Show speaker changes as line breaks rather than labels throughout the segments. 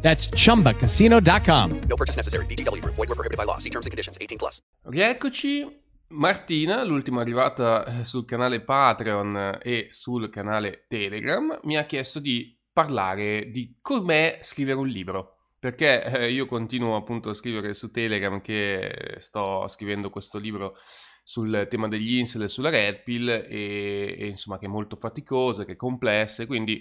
That's chumbacasino.com.
No purchase necessary. VGW Group. Void were prohibited by law. See terms and conditions. 18 plus.
Rieccoci, Martina, l'ultima arrivata eh, sul canale Patreon e sul canale Telegram, mi ha chiesto di parlare di com'è scrivere un libro. Perché eh, io continuo appunto a scrivere su Telegram che sto scrivendo questo libro sul tema degli insel e sulla Red Pill e, e insomma che è molto faticosa, che è complessa e quindi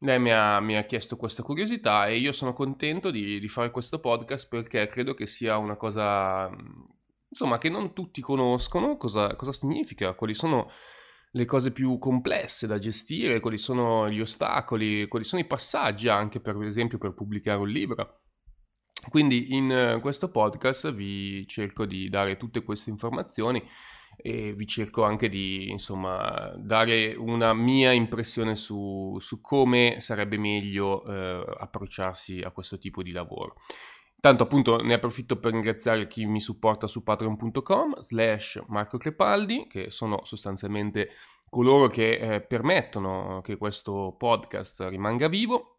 lei mi ha, mi ha, chiesto questa curiosità e io sono contento di, di, fare questo podcast perché credo che sia una cosa, insomma, che non tutti conoscono cosa, cosa significa, quali sono le cose più complesse da gestire, quali sono gli ostacoli, quali sono i passaggi anche per esempio per pubblicare un libro. Quindi in questo podcast vi cerco di dare tutte queste informazioni e vi cerco anche di insomma dare una mia impressione su, su come sarebbe meglio eh, approcciarsi a questo tipo di lavoro. Tanto appunto ne approfitto per ringraziare chi mi supporta su patreon.com slash Marco Crepaldi, che sono sostanzialmente coloro che eh, permettono che questo podcast rimanga vivo.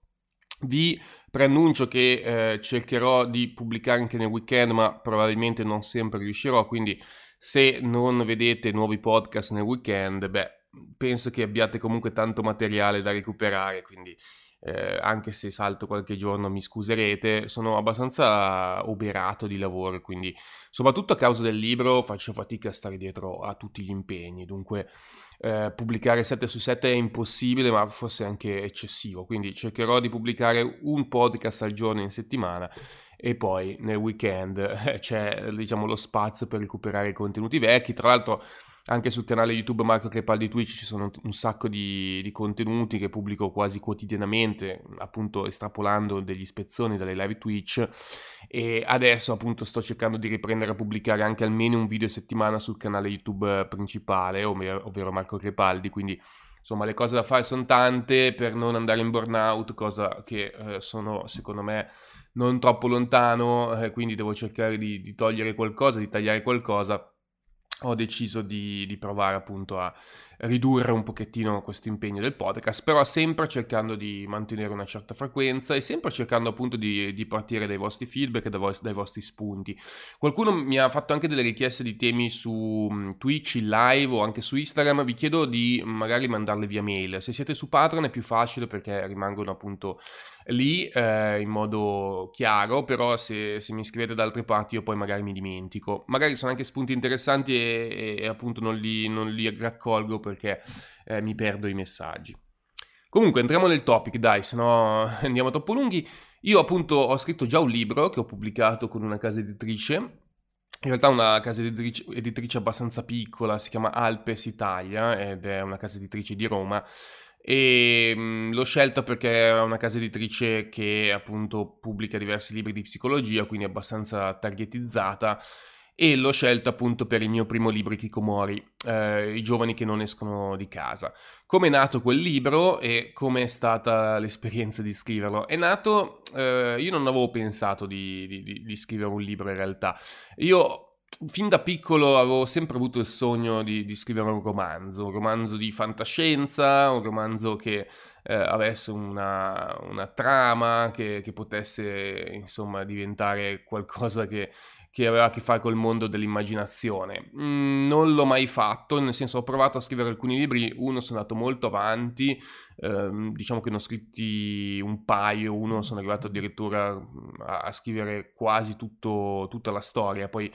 Vi preannuncio che eh, cercherò di pubblicare anche nel weekend, ma probabilmente non sempre riuscirò, quindi se non vedete nuovi podcast nel weekend, beh, penso che abbiate comunque tanto materiale da recuperare, quindi eh, anche se salto qualche giorno mi scuserete, sono abbastanza oberato di lavoro, quindi soprattutto a causa del libro faccio fatica a stare dietro a tutti gli impegni, dunque eh, pubblicare 7 su 7 è impossibile, ma forse anche eccessivo, quindi cercherò di pubblicare un podcast al giorno in settimana e poi nel weekend eh, c'è diciamo lo spazio per recuperare i contenuti vecchi. Tra l'altro anche sul canale YouTube Marco Crepaldi Twitch ci sono un sacco di, di, contenuti che pubblico quasi quotidianamente, appunto estrapolando degli spezzoni dalle live Twitch. E adesso appunto sto cercando di riprendere a pubblicare anche almeno un video a settimana sul canale YouTube principale, ovvero, Marco Crepaldi, quindi insomma le cose da fare sono tante. Per non andare in burnout, cosa che eh, sono secondo me non troppo lontano, eh, quindi devo cercare di, di, togliere qualcosa, di tagliare qualcosa. Ho deciso di, di provare appunto a ridurre un pochettino questo impegno del podcast, però sempre cercando di mantenere una certa frequenza e sempre cercando appunto di, di partire dai vostri feedback e dai, vostri, dai vostri spunti. Qualcuno mi ha fatto anche delle richieste di temi su mm, Twitch, in live o anche su Instagram, vi chiedo di magari mandarle via mail. Se siete su Patreon è più facile perché rimangono appunto lì eh, in modo chiaro, però se, se, mi scrivete da altre parti io poi magari mi dimentico. Magari sono anche spunti interessanti e, e appunto non li, non li, raccolgo perché eh, mi perdo i messaggi. Comunque entriamo nel topic, dai, se no andiamo troppo lunghi. Io appunto ho scritto già un libro che ho pubblicato con una casa editrice, in realtà una casa editrice, editrice abbastanza piccola, si chiama Alpes Italia ed è una casa editrice di Roma e mh, mhmm, l'ho scelta perché è una casa editrice che appunto pubblica diversi libri di psicologia, quindi abbastanza targetizzata e l'ho scelta appunto per il mio primo libro Kikomori, eh, I giovani che non escono di casa. Come è nato quel libro e come è stata l'esperienza di scriverlo? È nato, eh, io non avevo pensato di, di, di scrivere un libro in realtà, io fin da piccolo avevo sempre avuto il sogno di, di, scrivere un romanzo, un romanzo di fantascienza, un romanzo che eh, avesse una, una trama, che, che, potesse insomma diventare qualcosa che, che, aveva a che fare col mondo dell'immaginazione. Mm, non l'ho mai fatto, nel senso ho provato a scrivere alcuni libri, uno sono andato molto avanti, eh, diciamo che ne ho scritti un paio, uno sono arrivato addirittura a, a scrivere quasi tutto, tutta la storia, poi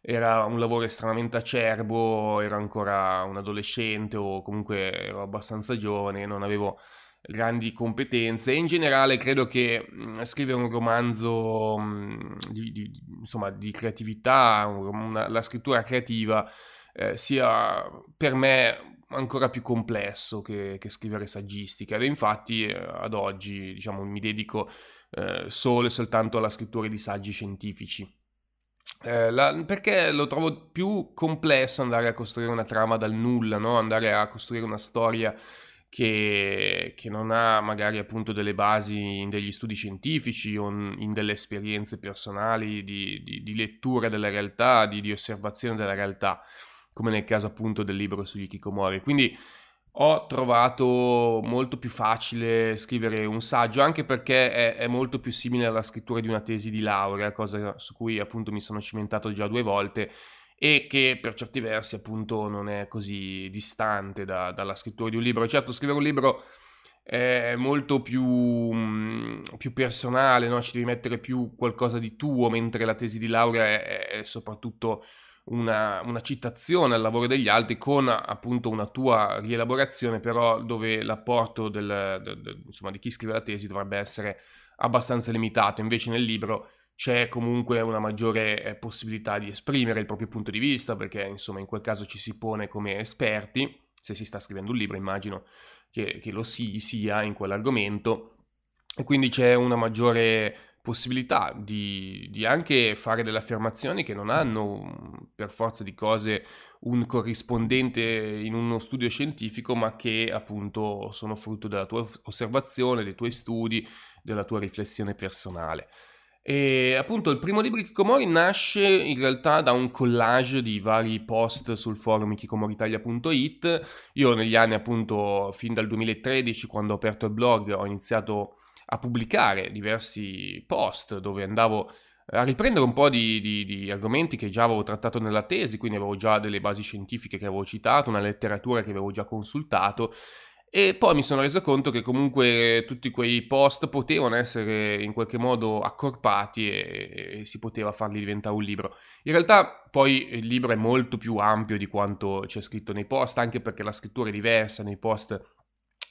era un lavoro estremamente acerbo, ero ancora un adolescente o comunque ero abbastanza giovane, non avevo grandi competenze in generale credo che mh, scrivere un romanzo mh, di, di, insomma, di creatività, una, la scrittura creativa eh, sia per me ancora più complesso che, che scrivere saggistica ed infatti eh, ad oggi diciamo, mi dedico eh, solo e soltanto alla scrittura di saggi scientifici. Eh, la, perché lo trovo più complesso andare a costruire una trama dal nulla, no? andare a costruire una storia che, che, non ha magari appunto delle basi in degli studi scientifici o in delle esperienze personali di, di, di lettura della realtà, di, di, osservazione della realtà, come nel caso appunto del libro sugli Kikomori. Quindi ho trovato molto più facile scrivere un saggio, anche perché è, è, molto più simile alla scrittura di una tesi di laurea, cosa su cui appunto mi sono cimentato già due volte e che per certi versi appunto non è così distante da, dalla scrittura di un libro. Certo, scrivere un libro è molto più, più personale, no? ci devi mettere più qualcosa di tuo, mentre la tesi di laurea è, è soprattutto una, una, citazione al lavoro degli altri con appunto una tua rielaborazione, però dove l'apporto del, del, del, insomma, di chi scrive la tesi dovrebbe essere abbastanza limitato. Invece nel libro c'è comunque una maggiore eh, possibilità di esprimere il proprio punto di vista, perché insomma in quel caso ci si pone come esperti, se si sta scrivendo un libro immagino che, che lo si sia in quell'argomento, e quindi c'è una maggiore possibilità di, di, anche fare delle affermazioni che non hanno per forza di cose un corrispondente in uno studio scientifico, ma che appunto sono frutto della tua osservazione, dei tuoi studi, della tua riflessione personale. E appunto il primo libro di Kikomori nasce in realtà da un collage di vari post sul forum kikomoritalia.it. Io negli anni appunto fin dal 2013 quando ho aperto il blog ho iniziato a pubblicare diversi post dove andavo a riprendere un po' di, di, di, argomenti che già avevo trattato nella tesi, quindi avevo già delle basi scientifiche che avevo citato, una letteratura che avevo già consultato e poi mi sono reso conto che comunque tutti quei post potevano essere in qualche modo accorpati e, e, si poteva farli diventare un libro. In realtà poi il libro è molto più ampio di quanto c'è scritto nei post, anche perché la scrittura è diversa nei post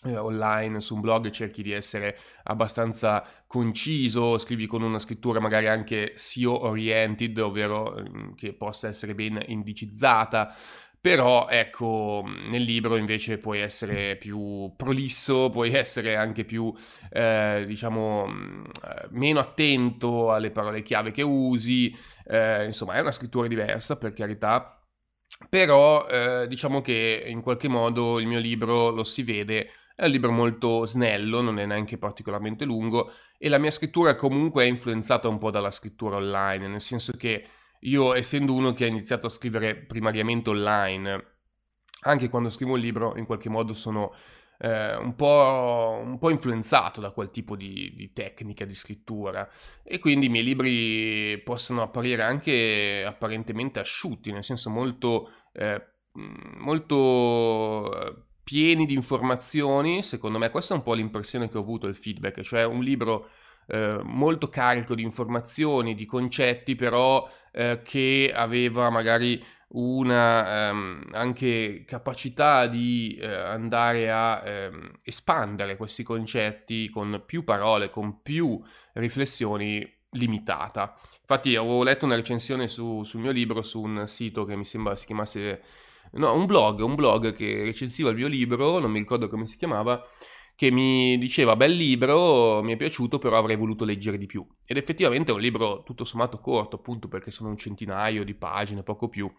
eh, online su un blog cerchi di essere abbastanza conciso, scrivi con una scrittura magari anche SEO oriented, ovvero mm, che possa essere ben indicizzata. Però ecco, nel libro invece puoi essere più prolisso, puoi essere anche più, eh, diciamo, mm, eh, meno attento alle parole chiave che usi, eh, insomma è una scrittura diversa per carità, però eh, diciamo che in qualche modo il mio libro lo si vede, è un libro molto snello, non è neanche particolarmente lungo e la mia scrittura comunque è influenzata un po' dalla scrittura online, nel senso che io, essendo uno che ha iniziato a scrivere primariamente online, anche quando scrivo un libro, in qualche modo sono eh, un, po', un, po', influenzato da quel tipo di, di, tecnica di scrittura. E quindi i miei libri possono apparire anche apparentemente asciutti, nel senso molto, eh, molto eh, pieni di informazioni, secondo me questa è un po' l'impressione che ho avuto, il feedback, cioè un libro eh, molto carico di informazioni, di concetti, però eh, che aveva magari una ehm, anche capacità di eh, andare a ehm, espandere questi concetti con più parole, con più riflessioni limitata. Infatti avevo letto una recensione su, sul mio libro su un sito che mi sembra si chiamasse no, un blog, un blog che recensiva il mio libro, non mi ricordo come si chiamava, che mi diceva bel libro, mi è piaciuto, però avrei voluto leggere di più. Ed effettivamente è un libro tutto sommato corto, appunto perché sono un centinaio di pagine, poco più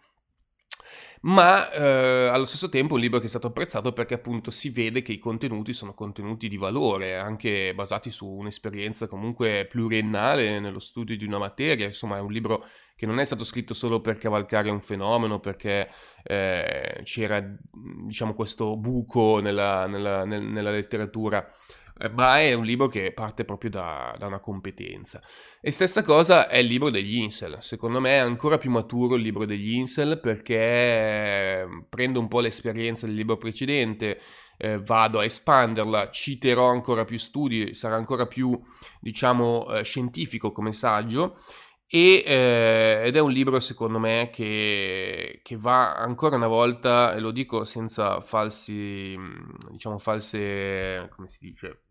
ma eh, allo stesso tempo è un libro che è stato apprezzato perché appunto si vede che i contenuti sono contenuti di valore, anche basati su un'esperienza comunque pluriennale nello studio di una materia, insomma è un libro che non è stato scritto solo per cavalcare un fenomeno, perché eh, c'era diciamo questo buco nella, nella, nel, nella letteratura eh, ma è un libro che parte proprio da, da, una competenza. E stessa cosa è il libro degli Incel. Secondo me è ancora più maturo il libro degli Incel perché ehm, prendo un po' l'esperienza del libro precedente, eh, vado a espanderla, citerò ancora più studi, sarà ancora più, diciamo, eh, scientifico come saggio e, eh, ed è un libro secondo me che, che, va ancora una volta, e lo dico senza falsi, diciamo false, come si dice,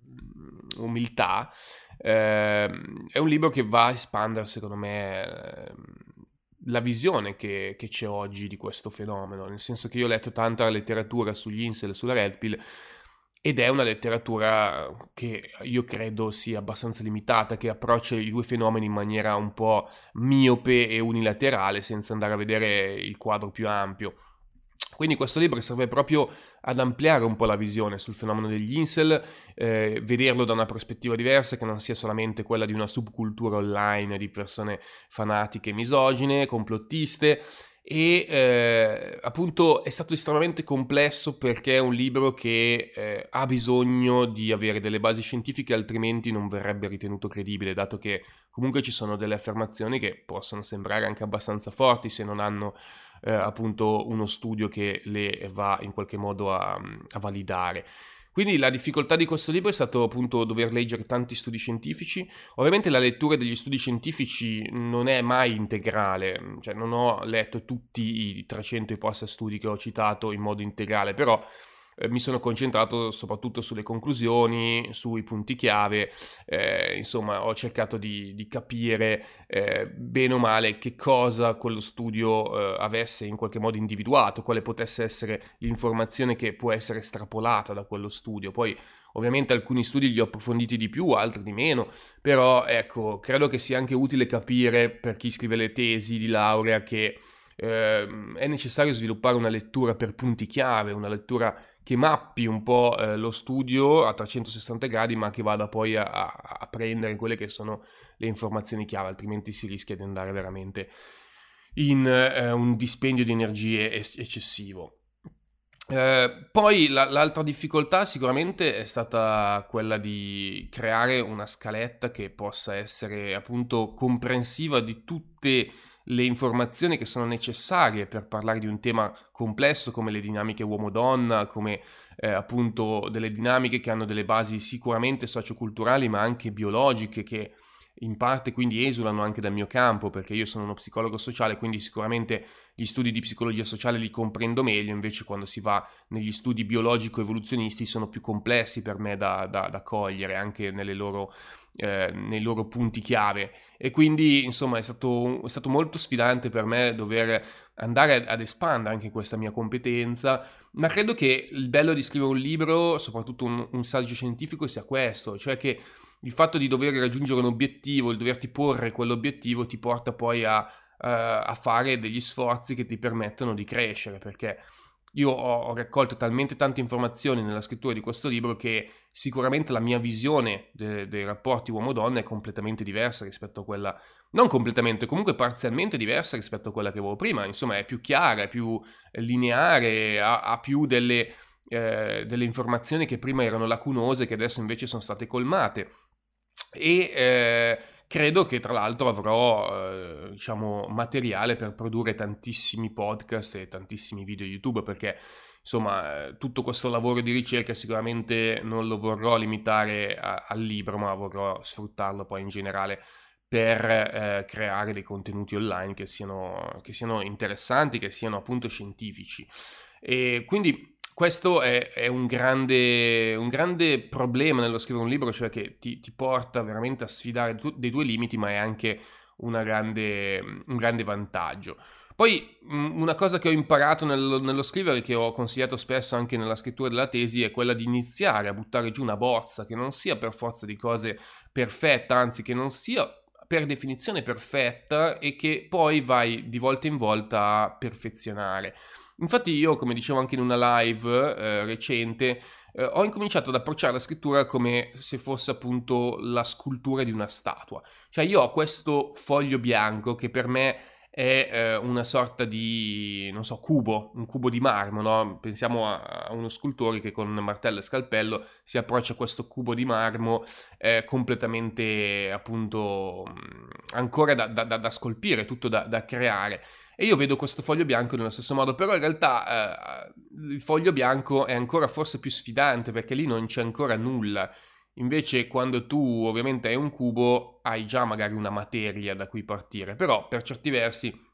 umiltà, eh, è un libro che va a espandere secondo me eh, la visione che, che, c'è oggi di questo fenomeno, nel senso che io ho letto tanta letteratura sugli incel e sulla Red Pill ed è una letteratura che io credo sia abbastanza limitata, che approccia i due fenomeni in maniera un po' miope e unilaterale, senza andare a vedere il quadro più ampio. Quindi questo libro serve proprio ad ampliare un po' la visione sul fenomeno degli incel, eh, vederlo da una prospettiva diversa che non sia solamente quella di una subcultura online di persone fanatiche, misogine, complottiste e eh, appunto è stato estremamente complesso perché è un libro che eh, ha bisogno di avere delle basi scientifiche altrimenti non verrebbe ritenuto credibile dato che comunque ci sono delle affermazioni che possono sembrare anche abbastanza forti se non hanno eh, appunto uno studio che le va in qualche modo a, a validare. Quindi la difficoltà di questo libro è stato appunto dover leggere tanti studi scientifici. Ovviamente la lettura degli studi scientifici non è mai integrale, cioè non ho letto tutti i 300 e passa studi che ho citato in modo integrale, però eh, mi sono concentrato soprattutto sulle conclusioni, sui punti chiave, eh, insomma ho cercato di, di capire eh, bene o male che cosa quello studio eh, avesse in qualche modo individuato, quale potesse essere l'informazione che può essere estrapolata da quello studio. Poi Ovviamente alcuni studi li ho approfonditi di più, altri di meno, però ecco, credo che sia anche utile capire per chi scrive le tesi di laurea che eh, è necessario sviluppare una lettura per punti chiave, una lettura che mappi un po' eh, lo studio a 360 gradi, ma che vada poi a, a, prendere quelle che sono le informazioni chiave, altrimenti si rischia di andare veramente in eh, un dispendio di energie es- eccessivo. Eh, poi la, l'altra difficoltà sicuramente è stata quella di creare una scaletta che possa essere appunto comprensiva di tutte le le informazioni che sono necessarie per parlare di un tema complesso come le dinamiche uomo-donna, come eh, appunto delle dinamiche che hanno delle basi sicuramente socioculturali ma anche biologiche che in parte quindi esulano anche dal mio campo perché io sono uno psicologo sociale quindi sicuramente gli studi di psicologia sociale li comprendo meglio. Invece quando si va negli studi biologico-evoluzionisti sono più complessi per me da, da, da cogliere anche loro, eh, nei loro punti chiave. E quindi insomma è stato, è stato molto sfidante per me dover andare ad espandere anche questa mia competenza ma credo che il bello di scrivere un libro soprattutto un, un saggio scientifico sia questo cioè che il fatto di dover raggiungere un obiettivo, il doverti porre quell'obiettivo ti porta poi a, uh, a fare degli sforzi che ti permettono di crescere, perché io ho, raccolto talmente tante informazioni nella scrittura di questo libro che sicuramente la mia visione de, dei rapporti uomo-donna è completamente diversa rispetto a quella, non completamente, comunque parzialmente diversa rispetto a quella che avevo prima, insomma è più chiara, è più lineare, ha, ha più delle, eh, delle informazioni che prima erano lacunose che adesso invece sono state colmate. E eh, credo che tra l'altro avrò eh, diciamo materiale per produrre tantissimi podcast e tantissimi video YouTube perché insomma eh, tutto questo lavoro di ricerca sicuramente non lo vorrò limitare a, al libro ma vorrò sfruttarlo poi in generale per eh, creare dei contenuti online che siano, che siano interessanti, che siano appunto scientifici. E quindi questo è, è un, grande, un, grande, problema nello scrivere un libro, cioè che ti, ti porta veramente a sfidare tu, dei due limiti, ma è anche grande, un grande vantaggio. Poi una cosa che ho imparato nello, nello scrivere, che ho consigliato spesso anche nella scrittura della tesi, è quella di iniziare a buttare giù una bozza che non sia per forza di cose perfetta, anzi che non sia per definizione perfetta e che poi vai di volta in volta a perfezionare. Infatti io, come dicevo anche in una live eh, recente, eh, ho incominciato ad approcciare la scrittura come se fosse appunto la scultura di una statua. Cioè io ho questo foglio bianco che per me è eh, una sorta di, non so, cubo, un cubo di marmo, no? Pensiamo a, a, uno scultore che con martello e scalpello si approccia a questo cubo di marmo eh, completamente, appunto, ancora da, da, da scolpire, tutto da, da creare. E io vedo questo foglio bianco nello stesso modo, però in realtà eh, il foglio bianco è ancora forse più sfidante perché lì non c'è ancora nulla. Invece quando tu ovviamente hai un cubo hai già magari una materia da cui partire, però per certi versi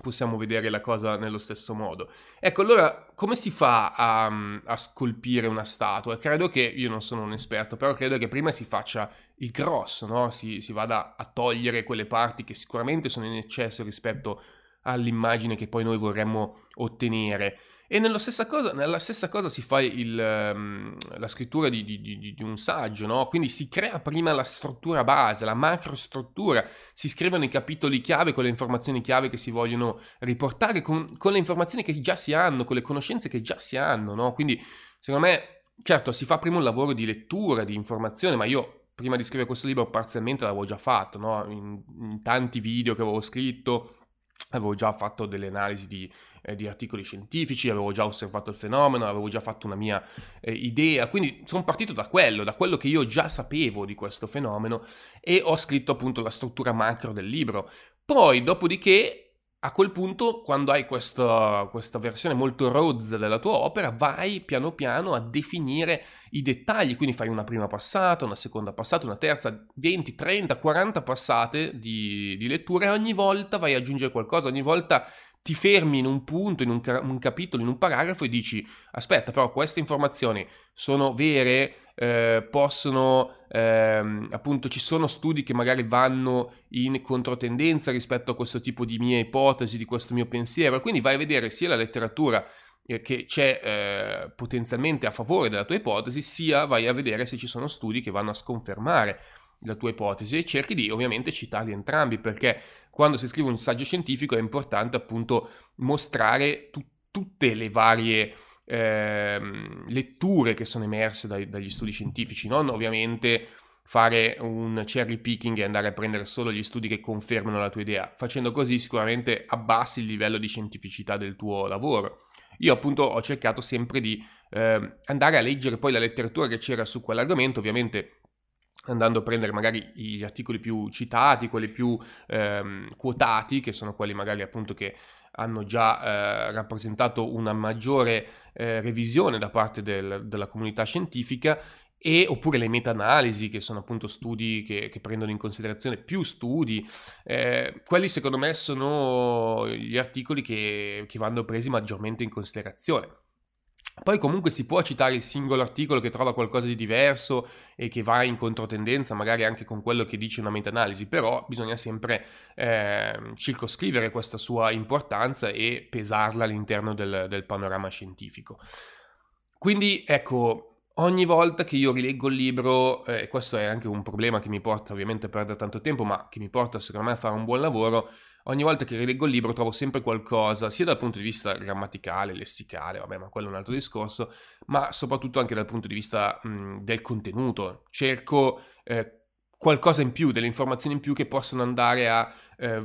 possiamo vedere la cosa nello stesso modo. Ecco, allora come si fa a, a, scolpire una statua? Credo che, io non sono un esperto, però credo che prima si faccia il grosso, no? si, si vada a togliere quelle parti che sicuramente sono in eccesso rispetto a all'immagine che poi noi vorremmo ottenere. E stessa cosa, nella stessa cosa si fa il, um, la scrittura di, di, di, di, un saggio, no? Quindi si crea prima la struttura base, la macrostruttura, si scrivono i capitoli chiave con le informazioni chiave che si vogliono riportare, con, con le informazioni che già si hanno, con le conoscenze che già si hanno, no? Quindi secondo me, certo, si fa prima un lavoro di lettura, di informazione, ma io prima di scrivere questo libro parzialmente l'avevo già fatto, no? in, in tanti video che avevo scritto, avevo già fatto delle analisi di, eh, di, articoli scientifici, avevo già osservato il fenomeno, avevo già fatto una mia eh, idea, quindi sono partito da quello, da quello che io già sapevo di questo fenomeno e ho scritto appunto la struttura macro del libro. Poi, dopodiché, a quel punto, quando hai questa, questa, versione molto rozza della tua opera, vai piano piano a definire i dettagli, quindi fai una prima passata, una seconda passata, una terza, 20, 30, 40 passate di, di lettura e ogni volta vai ad aggiungere qualcosa, ogni volta ti fermi in un punto, in un, un, capitolo, in un paragrafo e dici aspetta però queste informazioni sono vere, eh, possono, ehm, appunto ci sono studi che magari vanno in controtendenza rispetto a questo tipo di mia ipotesi, di questo mio pensiero. Quindi vai a vedere sia la letteratura eh, che c'è eh, potenzialmente a favore della tua ipotesi, sia vai a vedere se ci sono studi che vanno a sconfermare la tua ipotesi e cerchi di ovviamente citarli entrambi perché quando si scrive un saggio scientifico è importante appunto mostrare tu- tutte le varie eh, letture che sono emerse dai, dagli studi scientifici, non ovviamente fare un cherry picking e andare a prendere solo gli studi che confermano la tua idea. Facendo così sicuramente abbassi il livello di scientificità del tuo lavoro. Io appunto ho cercato sempre di eh, andare a leggere poi la letteratura che c'era su quell'argomento, ovviamente andando a prendere magari gli articoli più citati, quelli più ehm, quotati, che sono quelli magari appunto che hanno già eh, rappresentato una maggiore eh, revisione da parte del, della comunità scientifica e, oppure le meta-analisi, che sono appunto studi che, che prendono in considerazione più studi. Eh, quelli secondo me sono gli articoli che, che vanno presi maggiormente in considerazione. Poi comunque si può citare il singolo articolo che trova qualcosa di diverso e che va in controtendenza magari anche con quello che dice una meta-analisi, però bisogna sempre eh, circoscrivere questa sua importanza e pesarla all'interno del, del panorama scientifico. Quindi ecco, ogni volta che io rileggo il libro, e eh, questo è anche un problema che mi porta ovviamente a perdere tanto tempo, ma che mi porta secondo me a fare un buon lavoro, ogni volta che rileggo il libro trovo sempre qualcosa, sia dal punto di vista grammaticale, lessicale, vabbè, ma quello è un altro discorso, ma soprattutto anche dal punto di vista mh, del contenuto. Cerco eh, qualcosa in più, delle informazioni in più che possano andare a eh,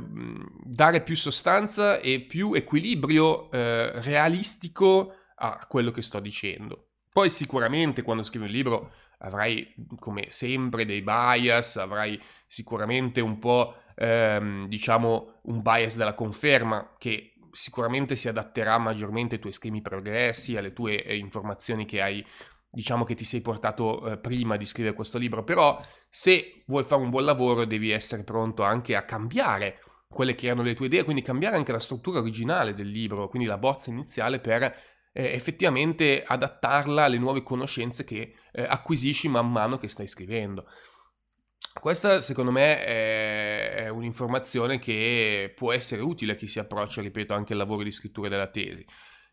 dare più sostanza e più equilibrio eh, realistico a quello che sto dicendo. Poi sicuramente quando scrivi un libro avrai come sempre dei bias, avrai sicuramente un po' ehm, diciamo un bias della conferma che sicuramente si adatterà maggiormente ai tuoi schemi progressi, alle tue eh, informazioni che hai diciamo che ti sei portato eh, prima di scrivere questo libro, però se vuoi fare un buon lavoro devi essere pronto anche a cambiare quelle che erano le tue idee, quindi cambiare anche la struttura originale del libro, quindi la bozza iniziale per eh, effettivamente adattarla alle nuove conoscenze che eh, acquisisci man mano che stai scrivendo. Questa secondo me è un'informazione che può essere utile a chi si approccia, ripeto, anche al lavoro di scrittura della tesi.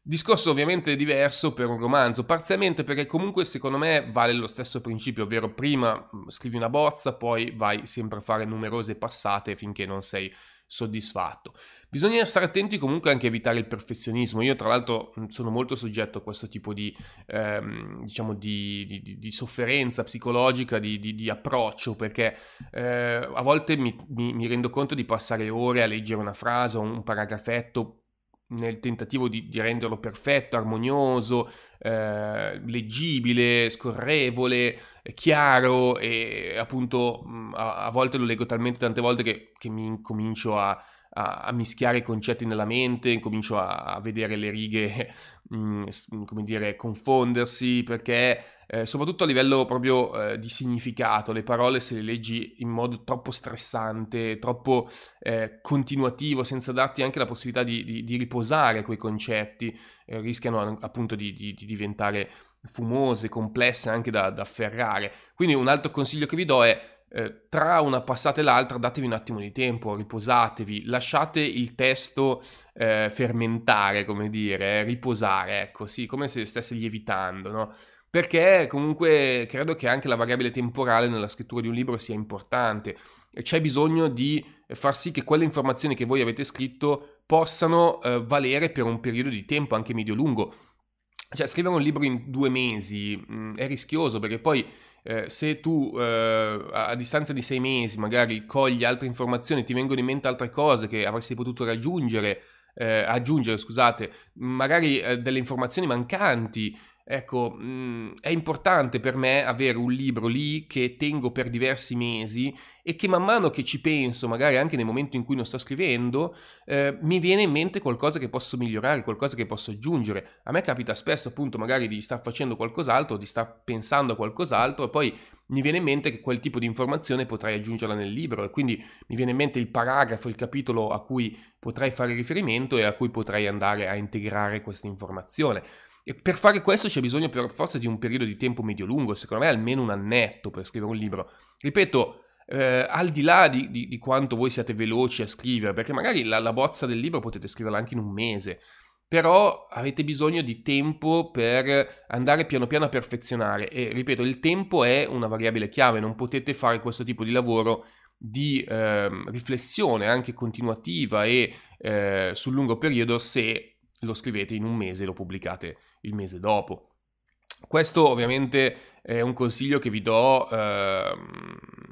Discorso ovviamente diverso per un romanzo, parzialmente perché comunque secondo me vale lo stesso principio, ovvero prima mm, scrivi una bozza, poi vai sempre a fare numerose passate finché non sei soddisfatto. Bisogna stare attenti comunque anche a evitare il perfezionismo. Io, tra l'altro, sono molto soggetto a questo tipo di, ehm, diciamo, di, di, di, sofferenza psicologica, di, approccio, perché eh, a volte mi, mi, mi, rendo conto di passare ore a leggere una frase o un paragrafetto nel tentativo di, renderlo perfetto, armonioso, eh, leggibile, scorrevole, chiaro e appunto a, a, volte lo leggo talmente tante volte che, che mi incomincio a a, a, mischiare i concetti nella mente, incomincio a, vedere le righe, mm, come dire, confondersi, perché eh, soprattutto a livello proprio eh, di significato, le parole se le leggi in modo troppo stressante, troppo eh, continuativo, senza darti anche la possibilità di, di, di riposare quei concetti, eh, rischiano appunto di, di diventare fumose, complesse anche da, da afferrare. Quindi un altro consiglio che vi do è eh, tra una passata e l'altra datevi un attimo di tempo, riposatevi, lasciate il testo eh, fermentare, come dire, riposare, ecco, sì, come se stesse lievitando, no? Perché comunque credo che anche la variabile temporale nella scrittura di un libro sia importante e c'è bisogno di far sì che quelle informazioni che voi avete scritto possano eh, valere per un periodo di tempo anche medio-lungo. Cioè, scrivere un libro in due mesi mh, mm, è rischioso perché poi eh, se tu eh, a distanza di sei mesi magari cogli altre informazioni, ti vengono in mente altre cose che avresti potuto raggiungere, eh, aggiungere, scusate, magari eh, delle informazioni mancanti, Ecco, mh, mm, è importante per me avere un libro lì che tengo per diversi mesi e che man mano che ci penso, magari anche nel momento in cui non sto scrivendo, eh, mi viene in mente qualcosa che posso migliorare, qualcosa che posso aggiungere. A me capita spesso appunto magari di star facendo qualcos'altro, di star pensando a qualcos'altro e poi mi viene in mente che quel tipo di informazione potrei aggiungerla nel libro e quindi mi viene in mente il paragrafo, il capitolo a cui potrei fare riferimento e a cui potrei andare a integrare questa informazione. E per fare questo c'è bisogno per forza di un periodo di tempo medio-lungo, secondo me almeno un annetto per scrivere un libro. Ripeto, eh, al di là di, di, di, quanto voi siate veloci a scrivere, perché magari la, la bozza del libro potete scriverla anche in un mese, però avete bisogno di tempo per andare piano piano a perfezionare e ripeto, il tempo è una variabile chiave, non potete fare questo tipo di lavoro di eh, riflessione anche continuativa e eh, sul lungo periodo se lo scrivete in un mese e lo pubblicate il mese dopo. Questo ovviamente è un consiglio che vi do, eh,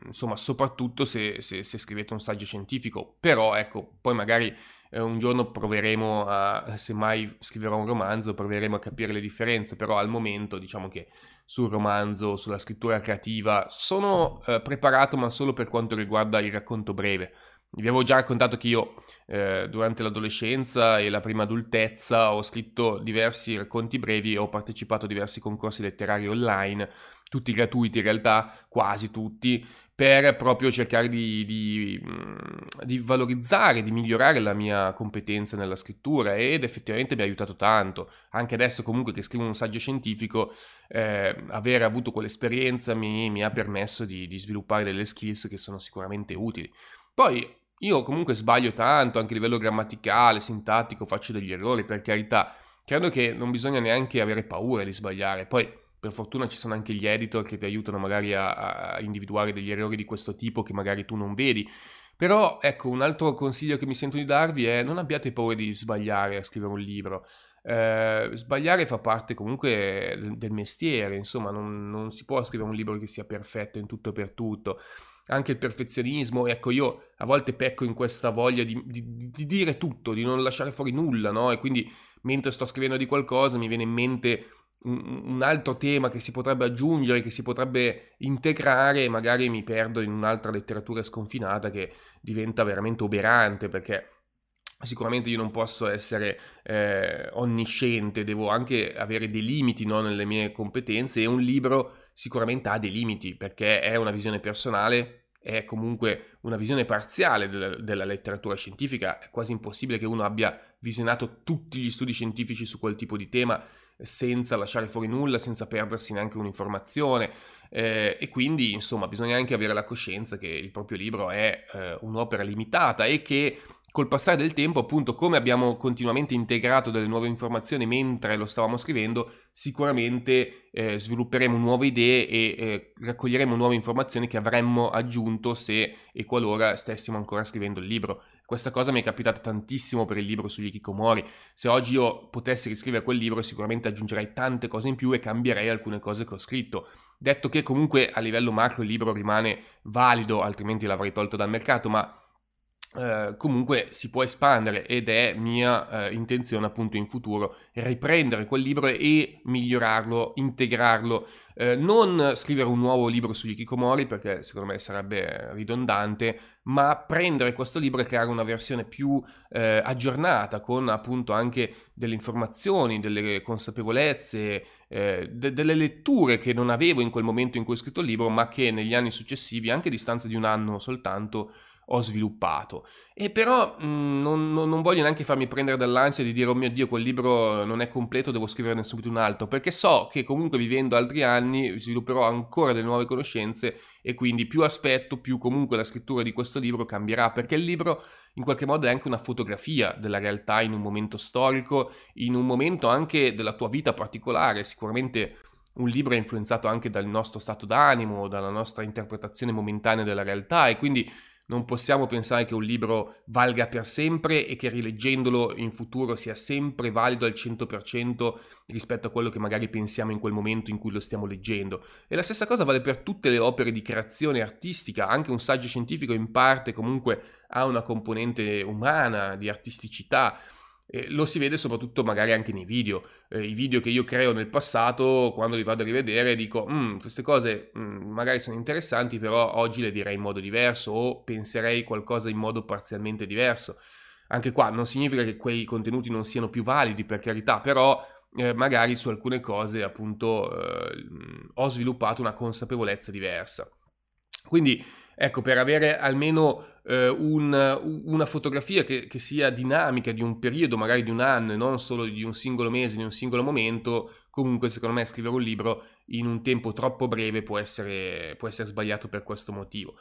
insomma, soprattutto se, se, se, scrivete un saggio scientifico, però ecco, poi magari eh, un giorno proveremo a, se mai scriverò un romanzo, proveremo a capire le differenze, però al momento diciamo che sul romanzo, sulla scrittura creativa, sono eh, preparato ma solo per quanto riguarda il racconto breve vi avevo già raccontato che io eh, durante l'adolescenza e la prima adultezza ho scritto diversi racconti brevi e ho partecipato a diversi concorsi letterari online, tutti gratuiti in realtà, quasi tutti, per proprio cercare di, di, mm, di, valorizzare, di migliorare la mia competenza nella scrittura ed effettivamente mi ha aiutato tanto. Anche adesso comunque che scrivo un saggio scientifico, eh, aver avuto quell'esperienza mi, mi ha permesso di, di sviluppare delle skills che sono sicuramente utili. Poi io comunque sbaglio tanto, anche a livello grammaticale, sintattico, faccio degli errori, per carità. Credo che non bisogna neanche avere paura di sbagliare. Poi, per fortuna, ci sono anche gli editor che ti aiutano magari a, a individuare degli errori di questo tipo che magari tu non vedi. Però, ecco, un altro consiglio che mi sento di darvi è non abbiate paura di sbagliare a scrivere un libro. Eh, sbagliare fa parte comunque del mestiere, insomma, non, non si può scrivere un libro che sia perfetto in tutto e per tutto anche il perfezionismo. Ecco, io a volte pecco in questa voglia di, di, di dire tutto, di non lasciare fuori nulla, no? E quindi mentre sto scrivendo di qualcosa mi viene in mente un, un altro tema che si potrebbe aggiungere, che si potrebbe integrare e magari mi perdo in un'altra letteratura sconfinata che diventa veramente oberante perché Sicuramente io non posso essere eh, onnisciente, devo anche avere dei limiti no, nelle mie competenze e un libro sicuramente ha dei limiti perché è una visione personale, è comunque una visione parziale della, della letteratura scientifica, è quasi impossibile che uno abbia visionato tutti gli studi scientifici su quel tipo di tema senza lasciare fuori nulla, senza perdersi neanche un'informazione eh, e quindi insomma bisogna anche avere la coscienza che il proprio libro è eh, un'opera limitata e che col passare del tempo, appunto, come abbiamo continuamente integrato delle nuove informazioni mentre lo stavamo scrivendo, sicuramente eh, svilupperemo nuove idee e eh, raccoglieremo nuove informazioni che avremmo aggiunto se e qualora stessimo ancora scrivendo il libro. Questa cosa mi è capitata tantissimo per il libro sugli Kikomori. Se oggi io potessi riscrivere quel libro, sicuramente aggiungerei tante cose in più e cambierei alcune cose che ho scritto. Detto che comunque a livello macro il libro rimane valido, altrimenti l'avrei tolto dal mercato, ma Uh, comunque si può espandere ed è mia uh, intenzione appunto in futuro riprendere quel libro e migliorarlo, integrarlo, uh, non scrivere un nuovo libro sugli Kikomori perché secondo me sarebbe ridondante, ma prendere questo libro e creare una versione più aggiornata con appunto anche delle informazioni, delle consapevolezze, de- delle letture che non avevo in quel momento in cui ho scritto il libro, ma che negli anni successivi, anche a distanza di un anno soltanto, ho sviluppato. E però mh, non, non, non, voglio neanche farmi prendere dall'ansia di dire oh mio Dio quel libro non è completo, devo scriverne subito un altro, perché so che comunque vivendo altri anni svilupperò ancora delle nuove conoscenze e quindi più aspetto, più comunque la scrittura di questo libro cambierà, perché il libro in qualche modo è anche una fotografia della realtà in un momento storico, in un momento anche della tua vita particolare, sicuramente un libro è influenzato anche dal nostro stato d'animo, dalla nostra interpretazione momentanea della realtà e quindi non possiamo pensare che un libro valga per sempre e che rileggendolo in futuro sia sempre valido al 100% rispetto a quello che magari pensiamo in quel momento in cui lo stiamo leggendo. E la stessa cosa vale per tutte le opere di creazione artistica, anche un saggio scientifico in parte comunque ha una componente umana, di artisticità. Eh, lo si vede soprattutto magari anche nei video. Eh, I video che io creo nel passato, quando li vado a rivedere, dico, mm, queste cose mm, magari sono interessanti, però oggi le direi in modo diverso o penserei qualcosa in modo parzialmente diverso. Anche qua non significa che quei contenuti non siano più validi, per carità, però eh, magari su alcune cose appunto eh, ho sviluppato una consapevolezza diversa. Quindi ecco, per avere almeno eh, un, una fotografia che, che, sia dinamica di un periodo, magari di un anno, e non solo di un singolo mese, di un singolo momento, comunque secondo me scrivere un libro in un tempo troppo breve può essere, può essere sbagliato per questo motivo.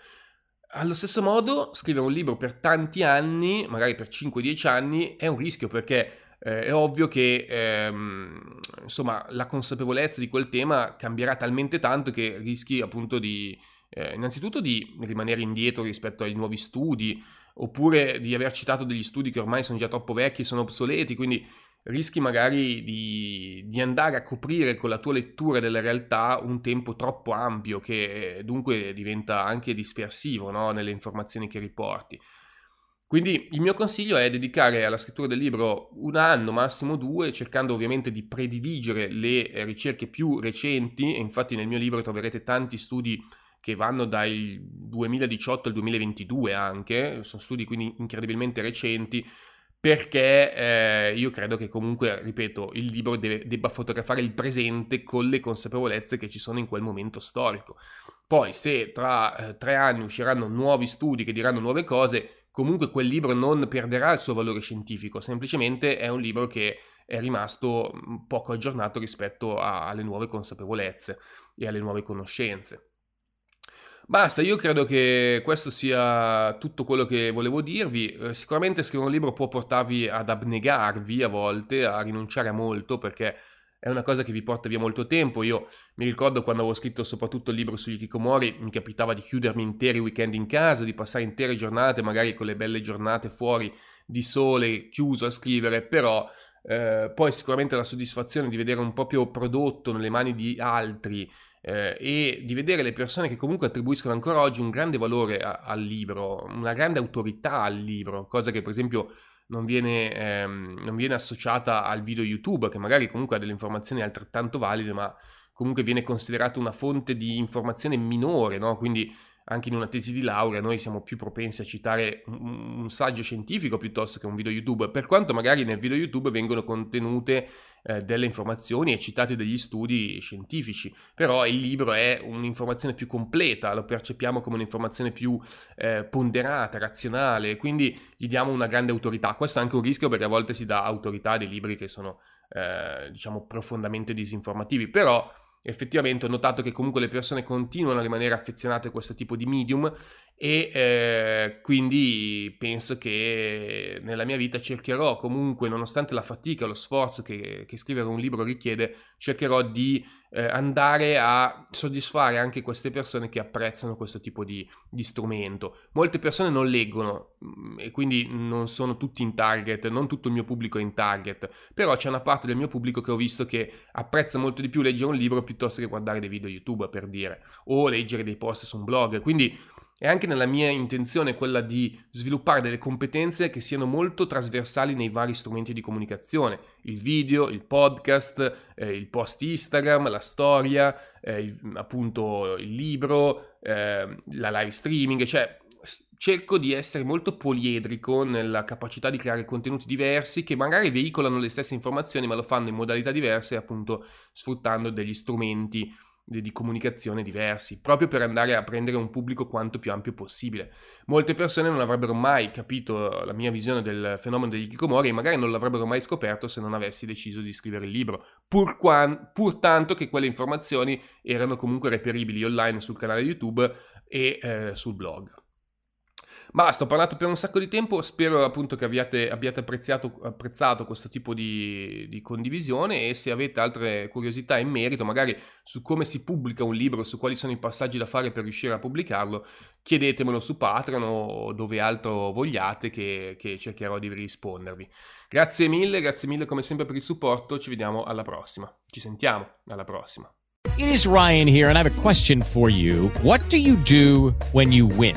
Allo stesso modo, scrivere un libro per tanti anni, magari per 5-10 anni, è un rischio perché eh, è ovvio che ehm, insomma, la consapevolezza di quel tema cambierà talmente tanto che rischi appunto di, eh, innanzitutto di rimanere indietro rispetto ai nuovi studi, oppure di aver citato degli studi che ormai sono già troppo vecchi sono obsoleti, quindi rischi magari di, di, andare a coprire con la tua lettura della realtà un tempo troppo ampio che dunque diventa anche dispersivo no? nelle informazioni che riporti. Quindi il mio consiglio è dedicare alla scrittura del libro un anno, massimo due, cercando ovviamente di prediligere le ricerche più recenti, infatti nel mio libro troverete tanti studi che vanno dal 2018 al 2022 anche, sono studi quindi incredibilmente recenti, perché eh, io credo che comunque, ripeto, il libro deve, debba fotografare il presente con le consapevolezze che ci sono in quel momento storico. Poi se tra eh, tre anni usciranno nuovi studi che diranno nuove cose, comunque quel libro non perderà il suo valore scientifico, semplicemente è un libro che è rimasto mm, poco aggiornato rispetto a, alle nuove consapevolezze e alle nuove conoscenze. Basta, io credo che questo sia tutto quello che volevo dirvi. Eh, sicuramente scrivere un libro può portarvi ad abnegarvi a volte, a rinunciare a molto, perché è una cosa che vi porta via molto tempo. Io mi ricordo quando avevo scritto soprattutto il libro sugli Kikomori, mi capitava di chiudermi interi weekend in casa, di passare intere giornate, magari con le belle giornate fuori di sole, chiuso a scrivere, però eh, poi sicuramente la soddisfazione di vedere un proprio prodotto nelle mani di altri eh, e di vedere le persone che comunque attribuiscono ancora oggi un grande valore a, al libro, una grande autorità al libro, cosa che per esempio non viene, ehm, non viene associata al video YouTube, che magari comunque ha delle informazioni altrettanto valide, ma comunque viene considerato una fonte di informazione minore, no? Quindi anche in una tesi di laurea noi siamo più propensi a citare un, un, saggio scientifico piuttosto che un video YouTube, per quanto magari nel video YouTube vengono contenute eh, delle informazioni e citati degli studi scientifici, però il libro è un'informazione più completa, lo percepiamo come un'informazione più eh, ponderata, razionale, quindi gli diamo una grande autorità. Questo è anche un rischio perché a volte si dà autorità a dei libri che sono eh, diciamo profondamente disinformativi, però effettivamente ho notato che comunque le persone continuano a rimanere affezionate a questo tipo di medium e eh, quindi penso che nella mia vita cercherò comunque, nonostante la fatica, lo sforzo che, che scrivere un libro richiede, cercherò di eh, andare a soddisfare anche queste persone che apprezzano questo tipo di, di, strumento. Molte persone non leggono mm, e quindi non sono tutti in target, non tutto il mio pubblico è in target, però c'è una parte del mio pubblico che ho visto che apprezza molto di più leggere un libro piuttosto che guardare dei video YouTube per dire, o leggere dei post su un blog, quindi e anche nella mia intenzione quella di sviluppare delle competenze che siano molto trasversali nei vari strumenti di comunicazione, il video, il podcast, eh, il post Instagram, la storia, eh, il, appunto il libro, eh, la live streaming, cioè cerco di essere molto poliedrico nella capacità di creare contenuti diversi che magari veicolano le stesse informazioni ma lo fanno in modalità diverse appunto sfruttando degli strumenti di comunicazione diversi, proprio per andare a prendere un pubblico quanto più ampio possibile. Molte persone non avrebbero mai capito la mia visione del fenomeno degli Kikomori e magari non l'avrebbero mai scoperto se non avessi deciso di scrivere il libro, pur, quan, pur tanto che quelle informazioni erano comunque reperibili online sul canale YouTube e eh, sul blog. Basta, ho parlato per un sacco di tempo, spero appunto che abbiate, abbiate apprezzato, apprezzato, questo tipo di, di, condivisione e se avete altre curiosità in merito, magari su come si pubblica un libro, su quali sono i passaggi da fare per riuscire a pubblicarlo, chiedetemelo su Patreon o dove altro vogliate che, che cercherò di rispondervi. Grazie mille, grazie mille come sempre per il supporto, ci vediamo alla prossima, ci sentiamo alla prossima.
It is Ryan here and I have a question for you. What do you do when you win?